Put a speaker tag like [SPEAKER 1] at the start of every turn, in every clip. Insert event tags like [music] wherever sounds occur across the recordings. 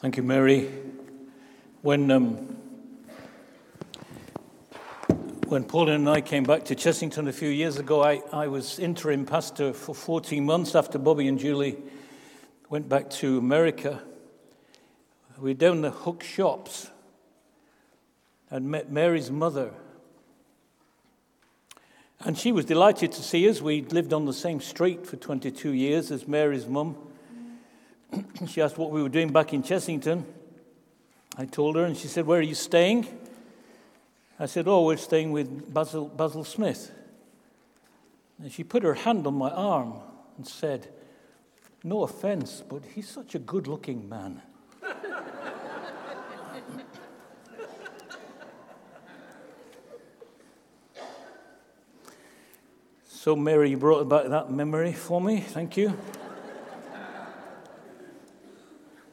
[SPEAKER 1] Thank you, Mary. When, um, when Paul and I came back to Chessington a few years ago, I, I was interim pastor for 14 months after Bobby and Julie went back to America. We were down the Hook Shops and met Mary's mother. And she was delighted to see us. We'd lived on the same street for 22 years as Mary's mum. [clears throat] she asked what we were doing back in Chessington. I told her, and she said, Where are you staying? I said, Oh, we're staying with Basil, Basil Smith. And she put her hand on my arm and said, No offense, but he's such a good looking man. [laughs] so, Mary, you brought back that memory for me. Thank you.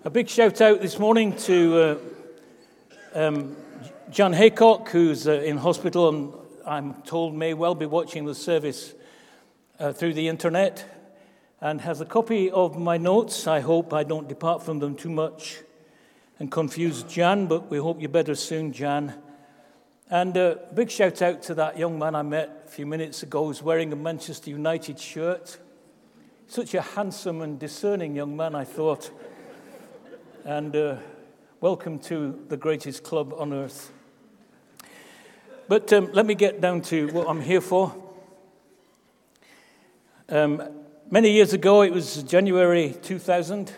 [SPEAKER 1] A big shout out this morning to uh, um, John Haycock, who's uh, in hospital and I'm told may well be watching the service uh, through the internet and has a copy of my notes. I hope I don't depart from them too much and confuse Jan, but we hope you're better soon, Jan. And a uh, big shout out to that young man I met a few minutes ago who's wearing a Manchester United shirt. Such a handsome and discerning young man, I thought and uh, welcome to the greatest club on earth. But um, let me get down to what I'm here for. Um, many years ago, it was January 2000.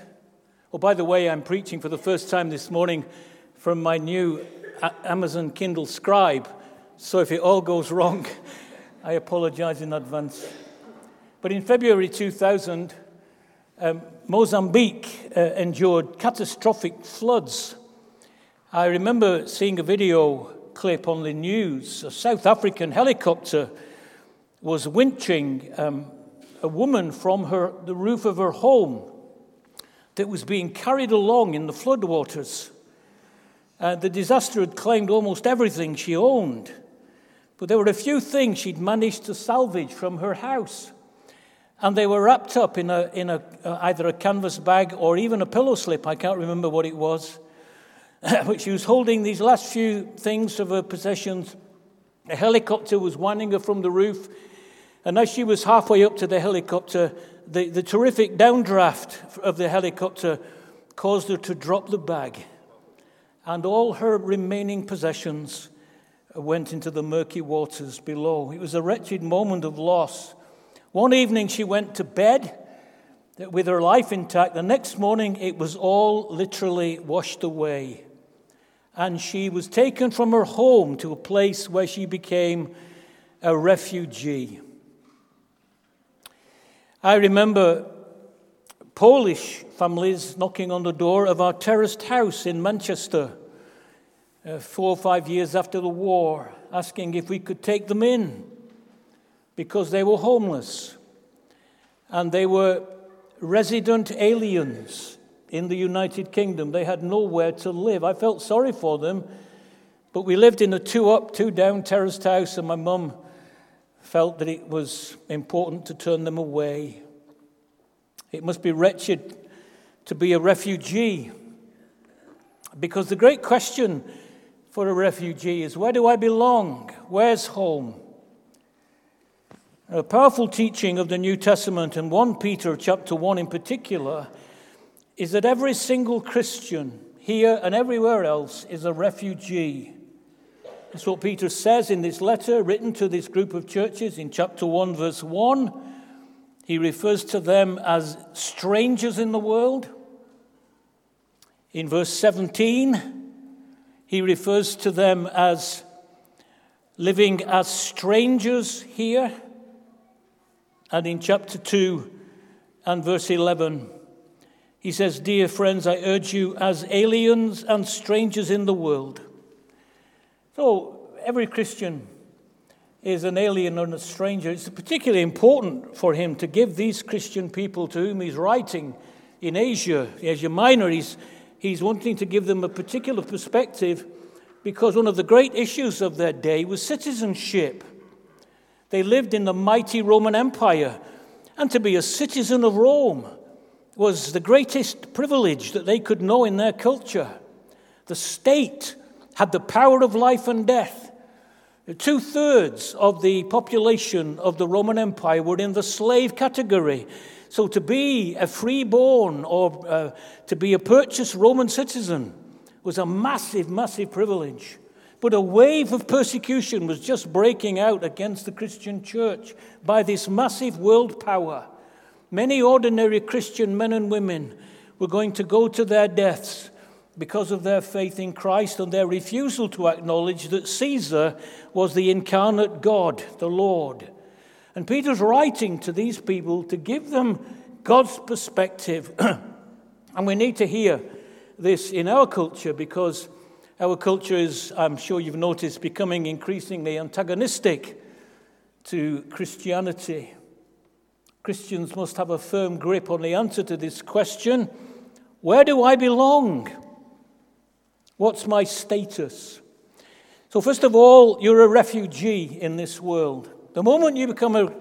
[SPEAKER 1] Oh, by the way, I'm preaching for the first time this morning from my new Amazon Kindle Scribe. So if it all goes wrong, [laughs] I apologize in advance. But in February 2000, um, Mozambique uh, endured catastrophic floods. I remember seeing a video clip on the news. A South African helicopter was winching um, a woman from her, the roof of her home that was being carried along in the floodwaters. Uh, the disaster had claimed almost everything she owned, but there were a few things she'd managed to salvage from her house. And they were wrapped up in, a, in a, uh, either a canvas bag or even a pillow slip. I can't remember what it was. [laughs] but she was holding these last few things of her possessions. A helicopter was winding her from the roof. And as she was halfway up to the helicopter, the, the terrific downdraft of the helicopter caused her to drop the bag. And all her remaining possessions went into the murky waters below. It was a wretched moment of loss. One evening she went to bed with her life intact. The next morning it was all literally washed away. And she was taken from her home to a place where she became a refugee. I remember Polish families knocking on the door of our terraced house in Manchester uh, four or five years after the war, asking if we could take them in because they were homeless and they were resident aliens in the United Kingdom. They had nowhere to live. I felt sorry for them, but we lived in a two up, two down terraced house, and my mum felt that it was important to turn them away. It must be wretched to be a refugee because the great question for a refugee is where do I belong? Where's home? A powerful teaching of the New Testament and 1 Peter chapter 1 in particular is that every single Christian here and everywhere else is a refugee. That's what Peter says in this letter written to this group of churches in chapter 1, verse 1. He refers to them as strangers in the world. In verse 17, he refers to them as living as strangers here. And in chapter 2 and verse 11, he says, Dear friends, I urge you as aliens and strangers in the world. So every Christian is an alien and a stranger. It's particularly important for him to give these Christian people to whom he's writing in Asia, Asia Minor, he's, he's wanting to give them a particular perspective because one of the great issues of their day was citizenship. They lived in the mighty Roman Empire. And to be a citizen of Rome was the greatest privilege that they could know in their culture. The state had the power of life and death. Two thirds of the population of the Roman Empire were in the slave category. So to be a freeborn or uh, to be a purchased Roman citizen was a massive, massive privilege. But a wave of persecution was just breaking out against the Christian church by this massive world power. Many ordinary Christian men and women were going to go to their deaths because of their faith in Christ and their refusal to acknowledge that Caesar was the incarnate God, the Lord. And Peter's writing to these people to give them God's perspective. [clears throat] and we need to hear this in our culture because our culture is, I'm sure you've noticed, becoming increasingly antagonistic to Christianity. Christians must have a firm grip on the answer to this question Where do I belong? What's my status? So, first of all, you're a refugee in this world. The moment you become a,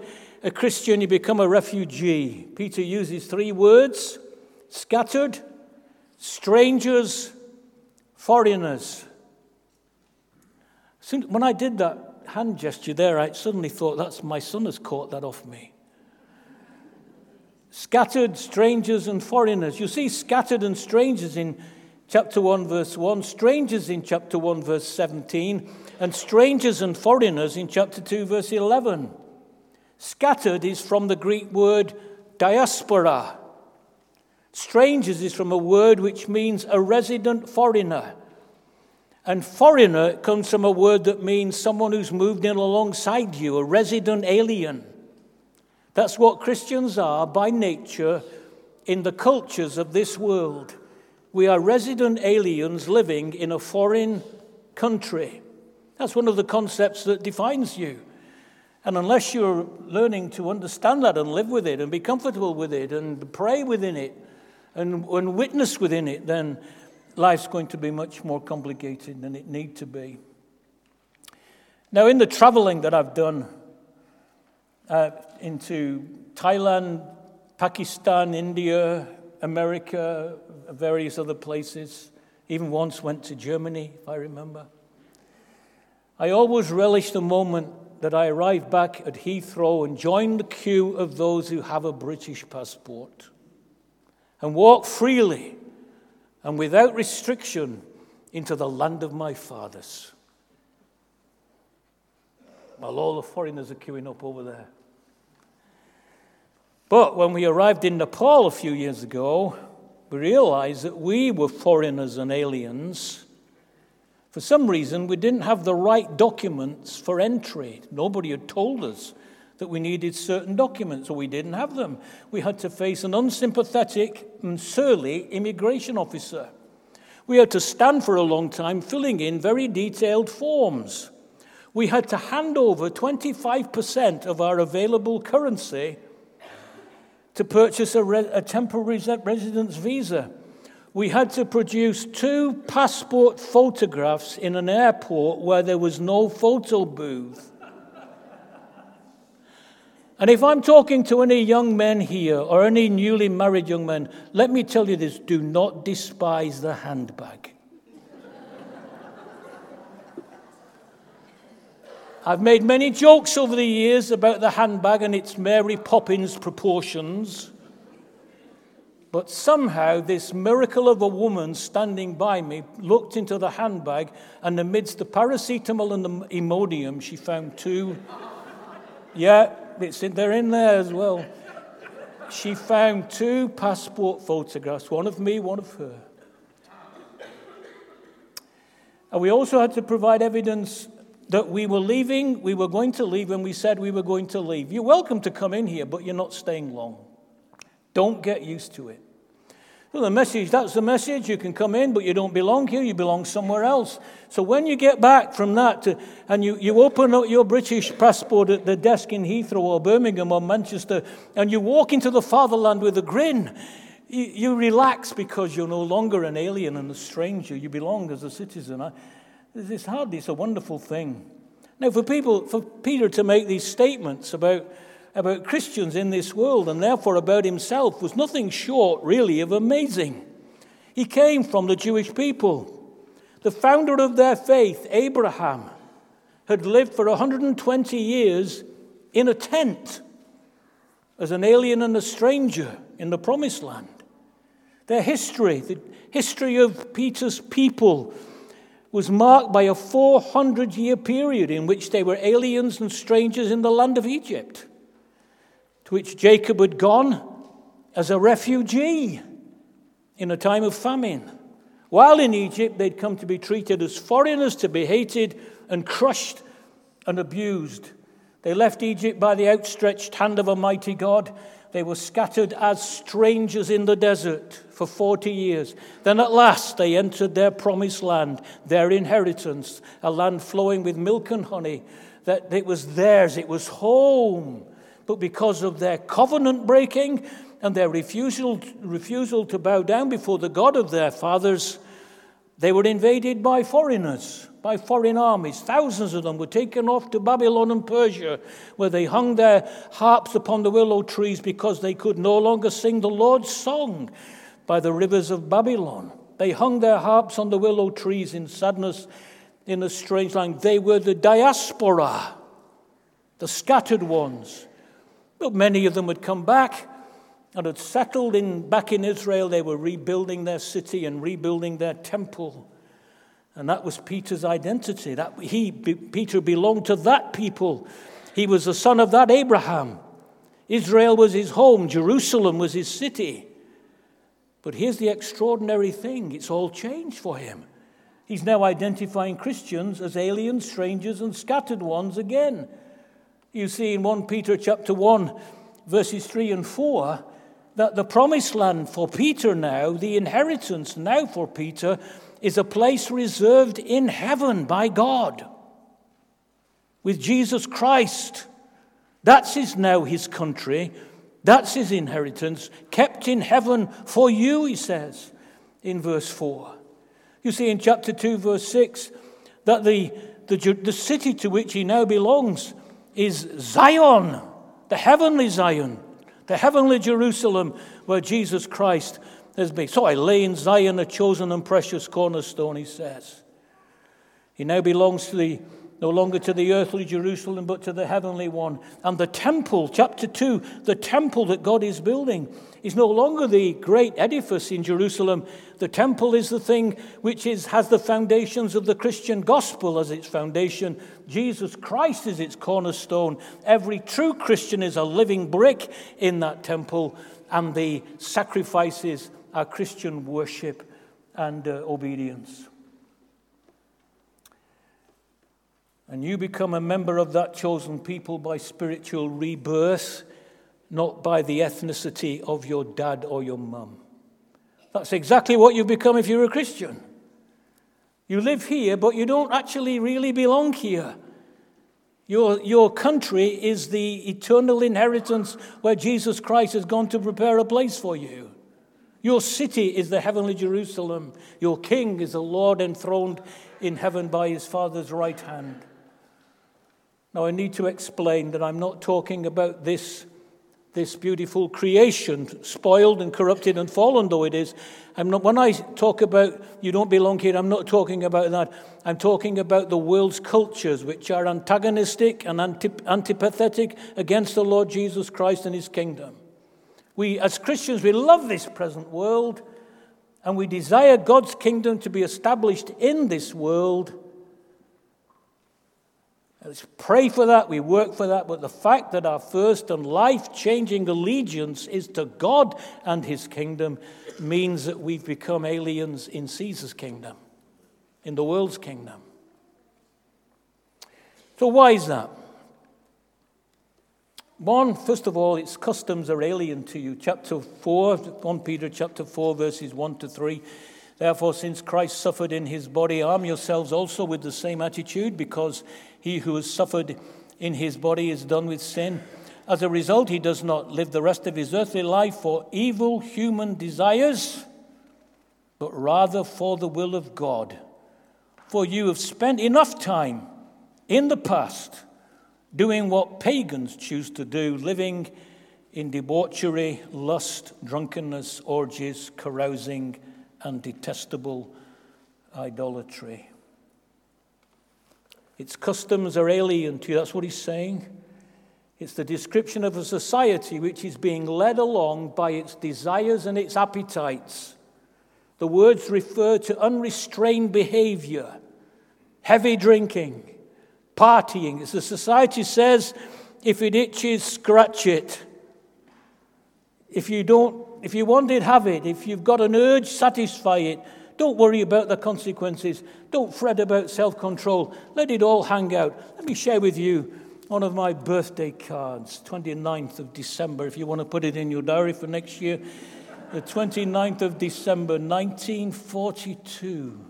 [SPEAKER 1] a Christian, you become a refugee. Peter uses three words scattered, strangers, foreigners. When I did that hand gesture there, I suddenly thought, that's my son has caught that off me. Scattered, strangers, and foreigners. You see, scattered and strangers in chapter 1, verse 1, strangers in chapter 1, verse 17, and strangers and foreigners in chapter 2, verse 11. Scattered is from the Greek word diaspora, Strangers is from a word which means a resident foreigner. And foreigner comes from a word that means someone who's moved in alongside you, a resident alien. That's what Christians are by nature in the cultures of this world. We are resident aliens living in a foreign country. That's one of the concepts that defines you. And unless you're learning to understand that and live with it and be comfortable with it and pray within it, and, and witness within it, then life's going to be much more complicated than it need to be. Now, in the traveling that I've done uh, into Thailand, Pakistan, India, America, various other places, even once went to Germany, if I remember. I always relish the moment that I arrive back at Heathrow and join the queue of those who have a British passport and walk freely and without restriction into the land of my fathers. While all the foreigners are queuing up over there. But when we arrived in Nepal a few years ago, we realized that we were foreigners and aliens. For some reason, we didn't have the right documents for entry. Nobody had told us that we needed certain documents, or we didn't have them. We had to face an unsympathetic and surly immigration officer. We had to stand for a long time filling in very detailed forms. We had to hand over 25% of our available currency to purchase a, re- a temporary residence visa. We had to produce two passport photographs in an airport where there was no photo booth. And if I'm talking to any young men here or any newly married young men, let me tell you this do not despise the handbag. I've made many jokes over the years about the handbag and its Mary Poppins proportions. But somehow, this miracle of a woman standing by me looked into the handbag, and amidst the paracetamol and the Imodium, she found two. Yeah, it's in, they're in there as well. She found two passport photographs, one of me, one of her. And we also had to provide evidence that we were leaving, we were going to leave, and we said we were going to leave. You're welcome to come in here, but you're not staying long. Don't get used to it. Well, the message, that's the message. You can come in, but you don't belong here. You belong somewhere else. So when you get back from that to, and you, you open up your British passport at the desk in Heathrow or Birmingham or Manchester, and you walk into the fatherland with a grin, you, you relax because you're no longer an alien and a stranger. You belong as a citizen. It's hardly, it's a wonderful thing. Now, for people, for Peter to make these statements about about Christians in this world and therefore about himself was nothing short, really, of amazing. He came from the Jewish people. The founder of their faith, Abraham, had lived for 120 years in a tent as an alien and a stranger in the promised land. Their history, the history of Peter's people, was marked by a 400 year period in which they were aliens and strangers in the land of Egypt, to which Jacob had gone as a refugee in a time of famine. While in Egypt, they'd come to be treated as foreigners, to be hated and crushed and abused. They left Egypt by the outstretched hand of a mighty God. They were scattered as strangers in the desert for 40 years. Then at last they entered their promised land, their inheritance, a land flowing with milk and honey. That it was theirs, it was home. But because of their covenant breaking and their refusal, refusal to bow down before the God of their fathers, they were invaded by foreigners by foreign armies. Thousands of them were taken off to Babylon and Persia, where they hung their harps upon the willow trees because they could no longer sing the Lord's song by the rivers of Babylon. They hung their harps on the willow trees in sadness in a strange land. They were the diaspora, the scattered ones. But many of them had come back and had settled in, back in Israel. They were rebuilding their city and rebuilding their temple. And that was Peter's identity. That he, Peter belonged to that people. He was the son of that Abraham. Israel was his home, Jerusalem was his city. But here's the extraordinary thing it's all changed for him. He's now identifying Christians as aliens, strangers, and scattered ones again. You see in 1 Peter chapter 1, verses 3 and 4, that the promised land for Peter now, the inheritance now for Peter, is a place reserved in heaven by God with Jesus Christ. That's his, now his country. That's his inheritance, kept in heaven for you, he says in verse 4. You see in chapter 2, verse 6, that the, the, the city to which he now belongs is Zion, the heavenly Zion, the heavenly Jerusalem, where Jesus Christ has been. So I lay in Zion a chosen and precious cornerstone, he says. He now belongs to the no longer to the earthly Jerusalem, but to the heavenly one. And the temple, chapter 2, the temple that God is building, is no longer the great edifice in Jerusalem. The temple is the thing which is, has the foundations of the Christian gospel as its foundation. Jesus Christ is its cornerstone. Every true Christian is a living brick in that temple, and the sacrifices are Christian worship and uh, obedience. And you become a member of that chosen people by spiritual rebirth, not by the ethnicity of your dad or your mum. That's exactly what you become if you're a Christian. You live here, but you don't actually really belong here. Your, your country is the eternal inheritance where Jesus Christ has gone to prepare a place for you. Your city is the heavenly Jerusalem. Your king is the Lord enthroned in heaven by his Father's right hand. Now, I need to explain that I'm not talking about this, this beautiful creation, spoiled and corrupted and fallen though it is. I'm not, when I talk about you don't belong here, I'm not talking about that. I'm talking about the world's cultures, which are antagonistic and antip- antipathetic against the Lord Jesus Christ and his kingdom. We, as Christians, we love this present world and we desire God's kingdom to be established in this world. Let's pray for that, we work for that, but the fact that our first and life changing allegiance is to God and His kingdom means that we've become aliens in Caesar's kingdom, in the world's kingdom. So, why is that? One, first of all, its customs are alien to you. Chapter 4, 1 Peter chapter 4, verses 1 to 3. Therefore, since Christ suffered in his body, arm yourselves also with the same attitude, because he who has suffered in his body is done with sin. As a result, he does not live the rest of his earthly life for evil human desires, but rather for the will of God. For you have spent enough time in the past doing what pagans choose to do, living in debauchery, lust, drunkenness, orgies, carousing, and detestable idolatry. Its customs are alien to you. That's what he's saying. It's the description of a society which is being led along by its desires and its appetites. The words refer to unrestrained behavior, heavy drinking, partying. The society says, if it itches, scratch it. If you don't, if you want it, have it. If you've got an urge, satisfy it. Don't worry about the consequences. Don't fret about self control. Let it all hang out. Let me share with you one of my birthday cards, 29th of December, if you want to put it in your diary for next year. The 29th of December, 1942.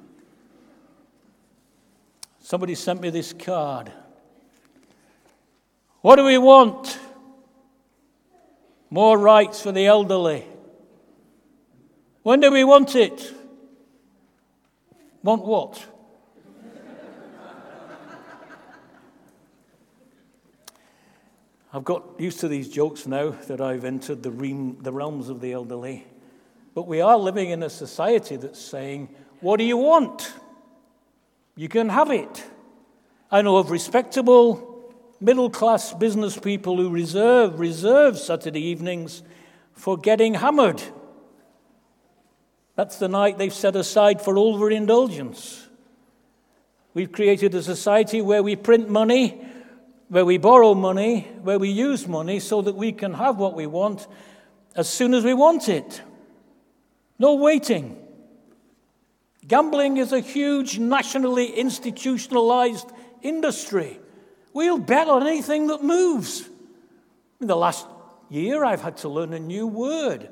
[SPEAKER 1] Somebody sent me this card. What do we want? More rights for the elderly. When do we want it? Want what? I've got used to these jokes now that I've entered the, realm, the realms of the elderly. But we are living in a society that's saying, What do you want? You can have it. I know of respectable middle class business people who reserve, reserve Saturday evenings for getting hammered. That's the night they've set aside for overindulgence. We've created a society where we print money, where we borrow money, where we use money so that we can have what we want as soon as we want it. No waiting. Gambling is a huge nationally institutionalized industry. We'll bet on anything that moves. In the last year, I've had to learn a new word.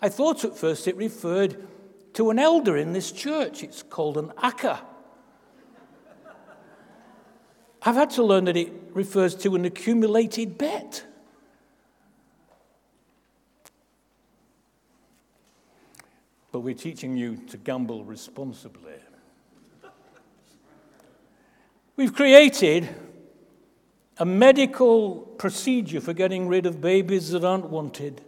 [SPEAKER 1] I thought at first it referred to an elder in this church. It's called an acca. I've had to learn that it refers to an accumulated bet. But we're teaching you to gamble responsibly. We've created a medical procedure for getting rid of babies that aren't wanted.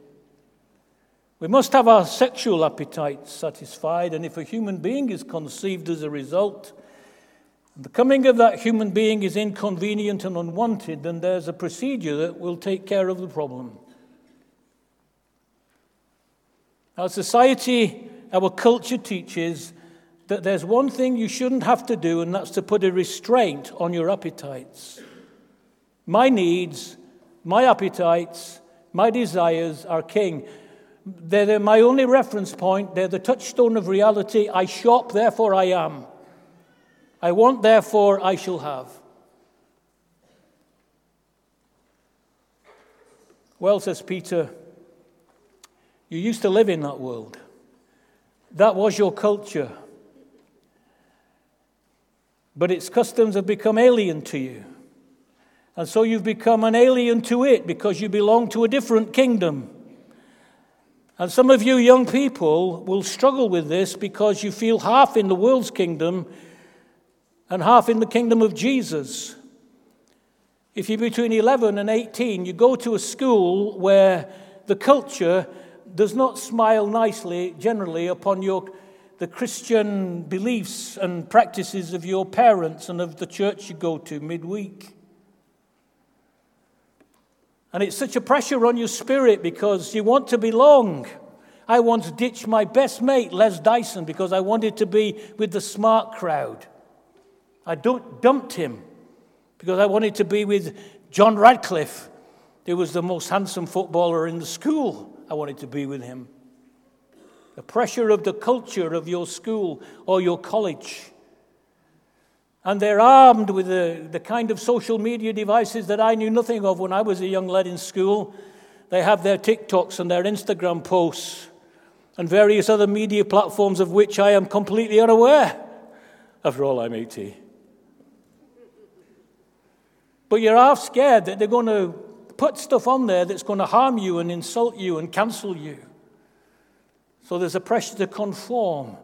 [SPEAKER 1] We must have our sexual appetites satisfied, and if a human being is conceived as a result, the coming of that human being is inconvenient and unwanted, then there's a procedure that will take care of the problem. Our society, our culture teaches that there's one thing you shouldn't have to do, and that's to put a restraint on your appetites. My needs, my appetites, my desires are king. They're my only reference point. They're the touchstone of reality. I shop, therefore I am. I want, therefore I shall have. Well, says Peter, you used to live in that world. That was your culture. But its customs have become alien to you. And so you've become an alien to it because you belong to a different kingdom. And some of you young people will struggle with this because you feel half in the world's kingdom and half in the kingdom of Jesus. If you're between 11 and 18, you go to a school where the culture does not smile nicely generally upon your, the Christian beliefs and practices of your parents and of the church you go to midweek. And it's such a pressure on your spirit because you want to belong. I once ditched my best mate, Les Dyson, because I wanted to be with the smart crowd. I dumped him because I wanted to be with John Radcliffe, who was the most handsome footballer in the school. I wanted to be with him. The pressure of the culture of your school or your college and they're armed with the, the kind of social media devices that I knew nothing of when I was a young lad in school. They have their TikToks and their Instagram posts and various other media platforms of which I am completely unaware. After all, I'm 80. But you're half scared that they're going to put stuff on there that's going to harm you and insult you and cancel you. So there's a pressure to conform.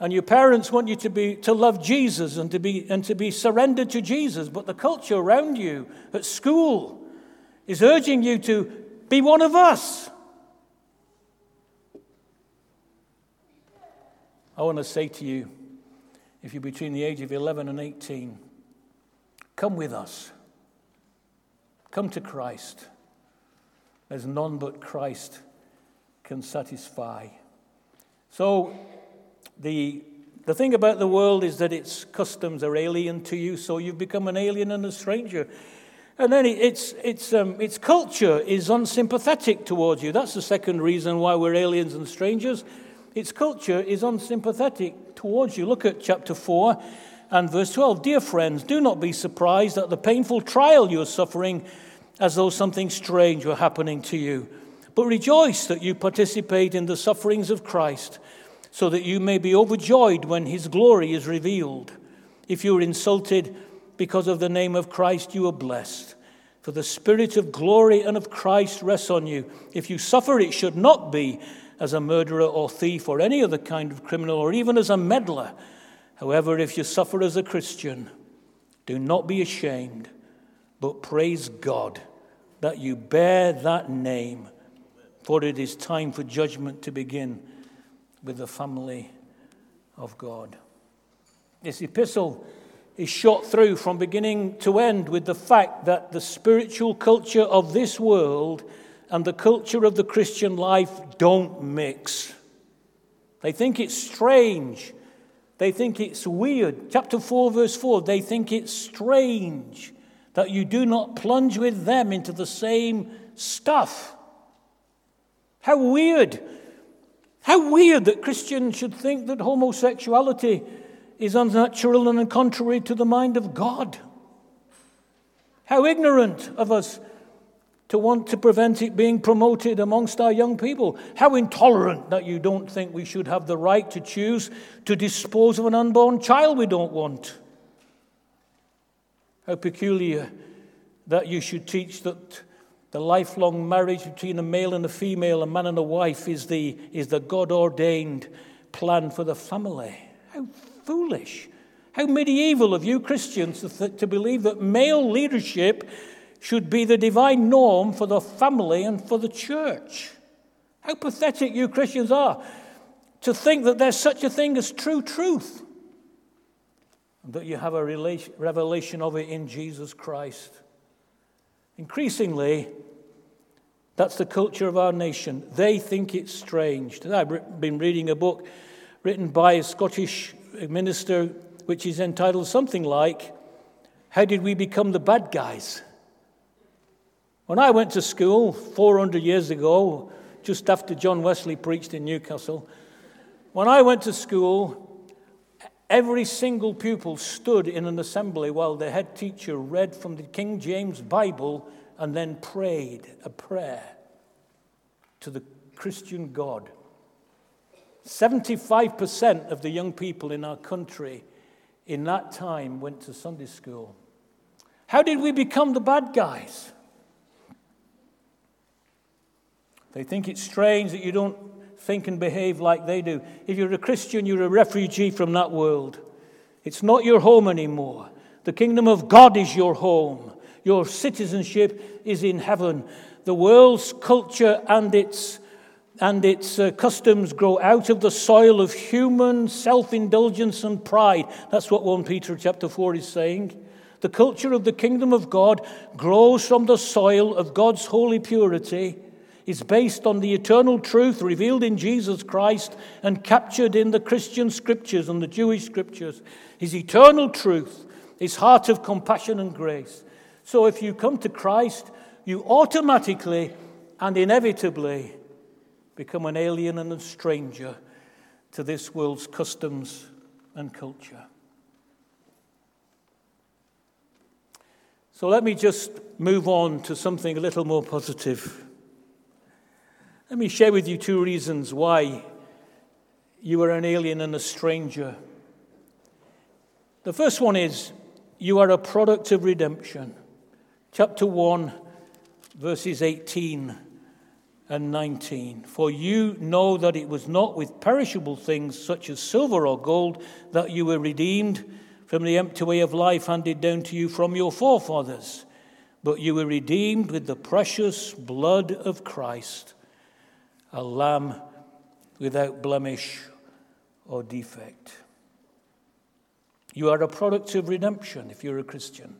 [SPEAKER 1] And your parents want you to, be, to love Jesus and to, be, and to be surrendered to Jesus. But the culture around you at school is urging you to be one of us. I want to say to you, if you're between the age of 11 and 18, come with us. Come to Christ. There's none but Christ can satisfy. So, the, the thing about the world is that its customs are alien to you, so you've become an alien and a stranger. And then its, its, um, its culture is unsympathetic towards you. That's the second reason why we're aliens and strangers. Its culture is unsympathetic towards you. Look at chapter 4 and verse 12. Dear friends, do not be surprised at the painful trial you are suffering as though something strange were happening to you. But rejoice that you participate in the sufferings of Christ so that you may be overjoyed when his glory is revealed. If you are insulted because of the name of Christ, you are blessed. For the Spirit of glory and of Christ rests on you. If you suffer, it should not be as a murderer or thief or any other kind of criminal or even as a meddler. However, if you suffer as a Christian, do not be ashamed, but praise God that you bear that name, for it is time for judgment to begin with the family of God. This epistle is shot through from beginning to end with the fact that the spiritual culture of this world and the culture of the Christian life don't mix. They think it's strange. They think it's weird. Chapter 4, verse 4 they think it's strange that you do not plunge with them into the same stuff. How weird how weird that Christians should think that homosexuality is unnatural and contrary to the mind of God. How ignorant of us to want to prevent it being promoted amongst our young people. How intolerant that you don't think we should have the right to choose to dispose of an unborn child we don't want. How peculiar that you should teach that the lifelong marriage between a male and a female, a man and a wife, is the, is the God ordained plan for the family. How foolish. How medieval of you Christians to, th- to believe that male leadership should be the divine norm for the family and for the church. How pathetic you Christians are to think that there's such a thing as true truth and that you have a revelation of it in Jesus Christ. Increasingly, that's the culture of our nation. They think it's strange. I've been reading a book written by a Scottish minister, which is entitled something like, How Did We Become the Bad Guys? When I went to school 400 years ago, just after John Wesley preached in Newcastle, when I went to school, every single pupil stood in an assembly while the head teacher read from the King James Bible and then prayed a prayer to the Christian God. 75% of the young people in our country in that time went to Sunday school. How did we become the bad guys? They think it's strange that you don't think and behave like they do. If you're a Christian, you're a refugee from that world. It's not your home anymore. The kingdom of God is your home. Your citizenship is in heaven. The world's culture and its, and its uh, customs grow out of the soil of human self indulgence and pride. That's what 1 Peter chapter 4 is saying. The culture of the kingdom of God grows from the soil of God's holy purity, is based on the eternal truth revealed in Jesus Christ and captured in the Christian scriptures and the Jewish scriptures. His eternal truth, his heart of compassion and grace. So if you come to Christ, you automatically and inevitably become an alien and a stranger to this world's customs and culture. So let me just move on to something a little more positive. Let me share with you two reasons why you are an alien and a stranger. The first one is you are a product of redemption chapter 1, verses 18 and 19. For you know that it was not with perishable things such as silver or gold that you were redeemed from the empty way of life handed down to you from your forefathers, but you were redeemed with the precious blood of Christ, a lamb without blemish or defect. You are a product of redemption if you're a Christian.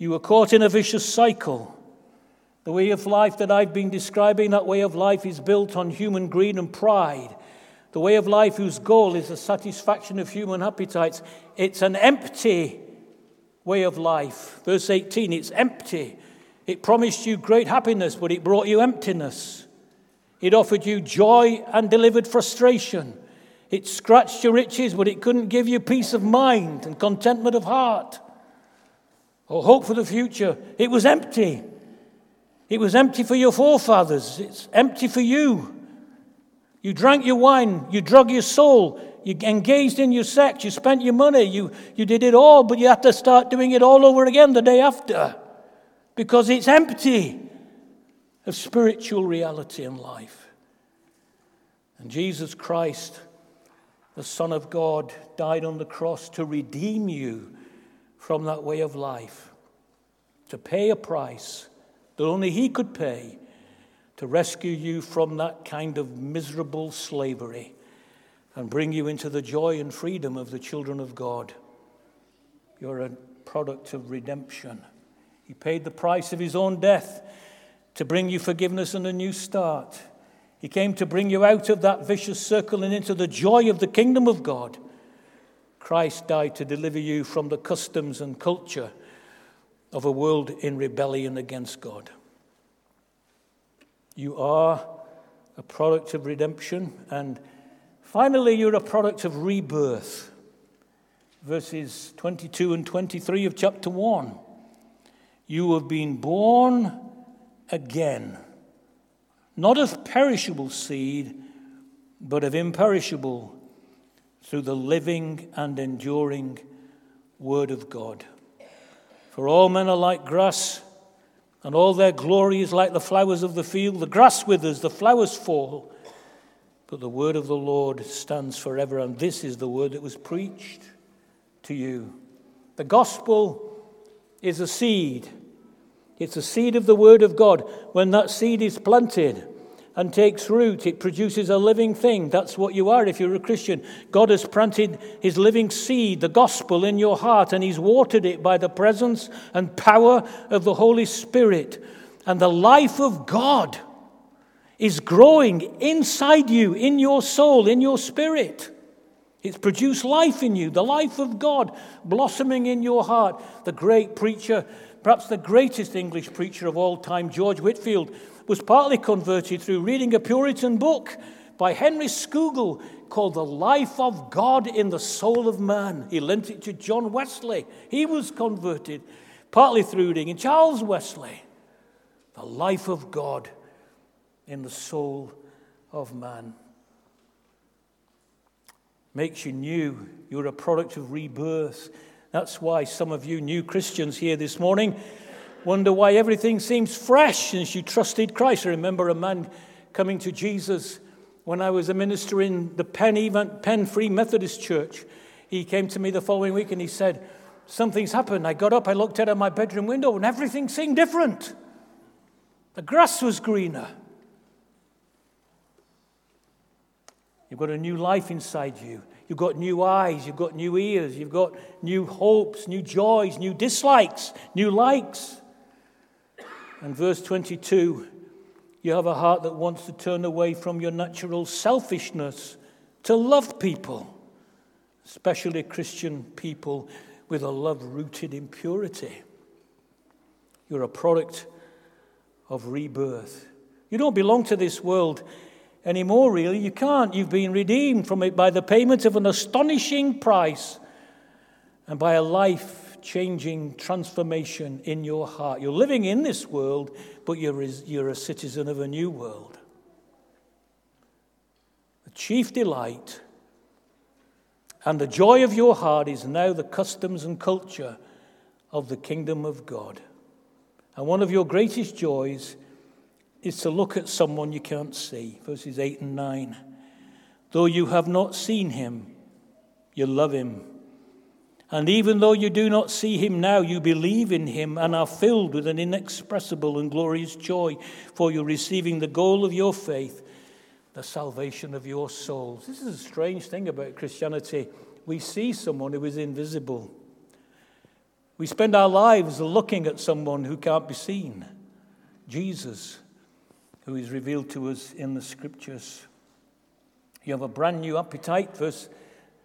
[SPEAKER 1] You were caught in a vicious cycle the way of life that I've been describing, that way of life is built on human greed and pride. The way of life whose goal is the satisfaction of human appetites. It's an empty way of life. Verse 18, it's empty. It promised you great happiness, but it brought you emptiness. It offered you joy and delivered frustration. It scratched your riches, but it couldn't give you peace of mind and contentment of heart or hope for the future. It was empty. It was empty for your forefathers, it's empty for you. You drank your wine, you drug your soul, you engaged in your sex, you spent your money, you, you did it all, but you have to start doing it all over again the day after because it's empty of spiritual reality and life. And Jesus Christ, the Son of God, died on the cross to redeem you from that way of life, to pay a price that only He could pay to rescue you from that kind of miserable slavery and bring you into the joy and freedom of the children of God. You're a product of redemption. He paid the price of His own death to bring you forgiveness and a new start. He came to bring you out of that vicious circle and into the joy of the kingdom of God. Christ died to deliver you from the customs and culture of a world in rebellion against God. You are a product of redemption, and finally, you're a product of rebirth. Verses 22 and 23 of chapter 1. You have been born again, not of perishable seed, but of imperishable, through the living and enduring Word of God. For all men are like grass, and all their glory is like the flowers of the field. The grass withers, the flowers fall, but the word of the Lord stands forever. And this is the word that was preached to you. The gospel is a seed. It's a seed of the word of God. When that seed is planted, and takes root, it produces a living thing. That's what you are if you're a Christian. God has planted his living seed, the gospel, in your heart, and he's watered it by the presence and power of the Holy Spirit. And the life of God is growing inside you, in your soul, in your spirit. It's produced life in you, the life of God blossoming in your heart. The great preacher, perhaps the greatest English preacher of all time, George Whitefield, was partly converted through reading a Puritan book by Henry Scougal called The Life of God in the Soul of Man. He lent it to John Wesley. He was converted partly through reading Charles Wesley. The life of God in the soul of man. Makes you new. You're a product of rebirth. That's why some of you new Christians here this morning wonder why everything seems fresh since you trusted Christ. I remember a man coming to Jesus when I was a minister in the Penn, Penn Free Methodist Church. He came to me the following week and he said, Something's happened. I got up, I looked out of my bedroom window, and everything seemed different. The grass was greener. You've got a new life inside you. You've got new eyes, you've got new ears, you've got new hopes, new joys, new dislikes, new likes. And verse 22 you have a heart that wants to turn away from your natural selfishness to love people, especially Christian people with a love rooted in purity. You're a product of rebirth. You don't belong to this world anymore, really. You can't. You've been redeemed from it by the payment of an astonishing price and by a life changing transformation in your heart. You're living in this world, but you're, you're a citizen of a new world. The chief delight and the joy of your heart is now the customs and culture of the kingdom of God. And one of your greatest joys is to look at someone you can't see. Verses 8 and 9. Though you have not seen him, you love him. And even though you do not see him now, you believe in him and are filled with an inexpressible and glorious joy, for you're receiving the goal of your faith, the salvation of your souls. This is a strange thing about Christianity. We see someone who is invisible. We spend our lives looking at someone who can't be seen Jesus, who is revealed to us in the scriptures. You have a brand new appetite, verse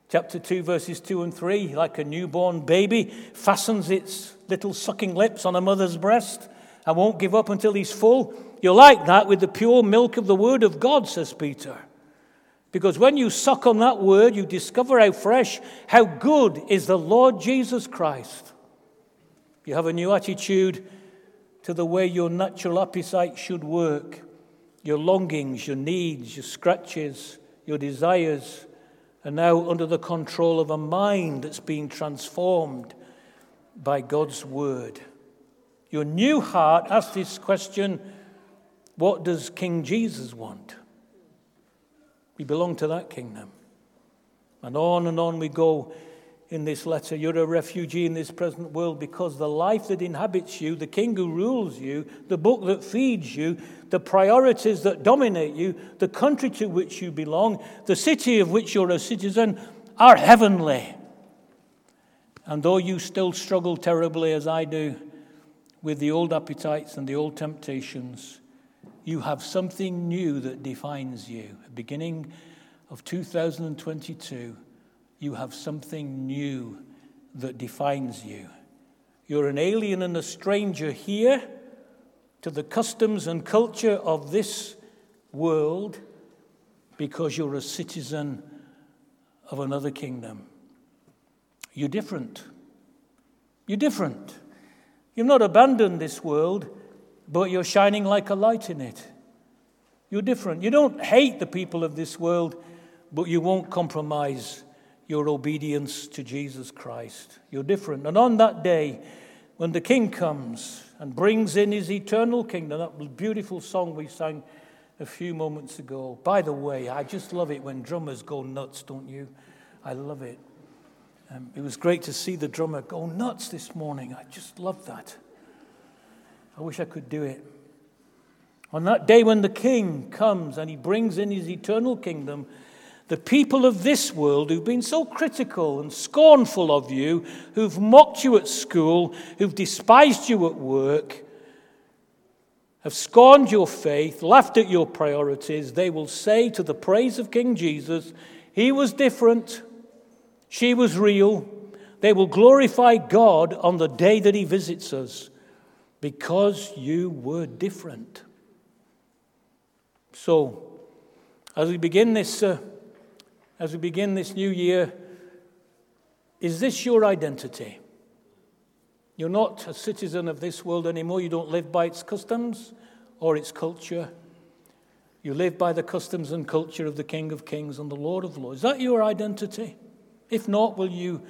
[SPEAKER 1] chapter 2, verses 2 and 3, like a newborn baby fastens its little sucking lips on a mother's breast and won't give up until he's full. You're like that with the pure milk of the Word of God, says Peter. Because when you suck on that Word, you discover how fresh, how good is the Lord Jesus Christ. You have a new attitude to the way your natural appetite should work, your longings, your needs, your scratches, your desires are now under the control of a mind that's being transformed by God's word. Your new heart asks this question what does King Jesus want? We belong to that kingdom. And on and on we go in this letter. You're a refugee in this present world because the life that inhabits you, the king who rules you, the book that feeds you, the priorities that dominate you, the country to which you belong, the city of which you're a citizen are heavenly. And though you still struggle terribly, as I do, with the old appetites and the old temptations, you have something new that defines you. Beginning of 2022, you have something new that defines you. You're an alien and a stranger here to the customs and culture of this world because you're a citizen of another kingdom. You're different. You're different. You've not abandoned this world, but you're shining like a light in it. You're different. You don't hate the people of this world, but you won't compromise your obedience to Jesus Christ. You're different. And on that day, when the King comes and brings in his eternal kingdom, that beautiful song we sang a few moments ago. By the way, I just love it when drummers go nuts, don't you? I love it. Um, it was great to see the drummer go nuts this morning. I just love that. I wish I could do it. On that day when the king comes and he brings in his eternal kingdom, the people of this world who've been so critical and scornful of you, who've mocked you at school, who've despised you at work, have scorned your faith, laughed at your priorities, they will say to the praise of King Jesus, He was different, she was real. They will glorify God on the day that He visits us because you were different. So, as we begin this. Uh, as we begin this new year is this your identity? You're not a citizen of this world anymore. You don't live by its customs or its culture. You live by the customs and culture of the King of Kings and the Lord of Lords. Is that your identity? If not, will you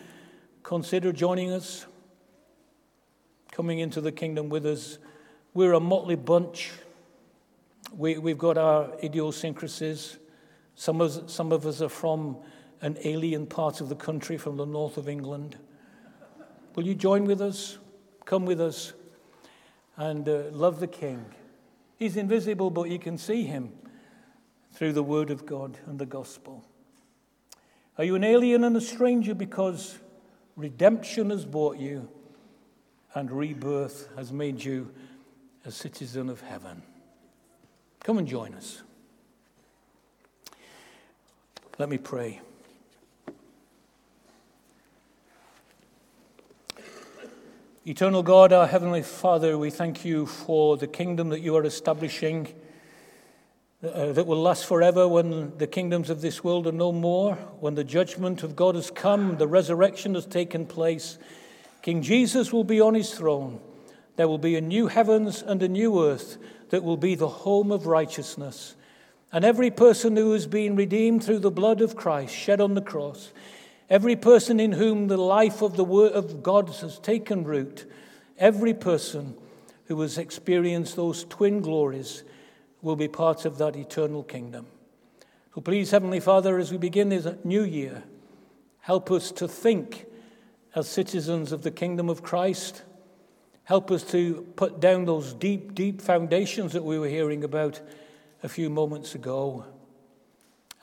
[SPEAKER 1] consider joining us? Coming into the kingdom with us. We're a motley bunch. We, we've got our idiosyncrasies. Some of, some of us are from an alien part of the country, from the north of England. Will you join with us? Come with us and uh, love the King. He's invisible, but you can see him through the Word of God and the gospel. Are you an alien and a stranger because redemption has bought you and rebirth has made you a citizen of heaven? Come and join us. Let me pray. Eternal God, our Heavenly Father, we thank you for the kingdom that you are establishing uh, that will last forever when the kingdoms of this world are no more, when the judgment of God has come, the resurrection has taken place. King Jesus will be on his throne. There will be a new heavens and a new earth that will be the home of righteousness. And every person who has been redeemed through the blood of Christ shed on the cross, every person in whom the life of the Word of God has taken root, every person who has experienced those twin glories will be part of that eternal kingdom. So please, Heavenly Father, as we begin this new year, help us to think as citizens of the kingdom of Christ. Help us to put down those deep, deep foundations that we were hearing about a few moments ago.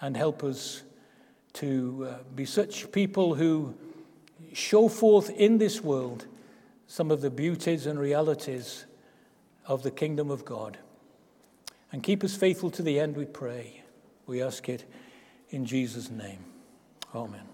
[SPEAKER 1] And help us to uh, be such people who show forth in this world some of the beauties and realities of the kingdom of God. And keep us faithful to the end, we pray. We ask it in Jesus' name. Amen.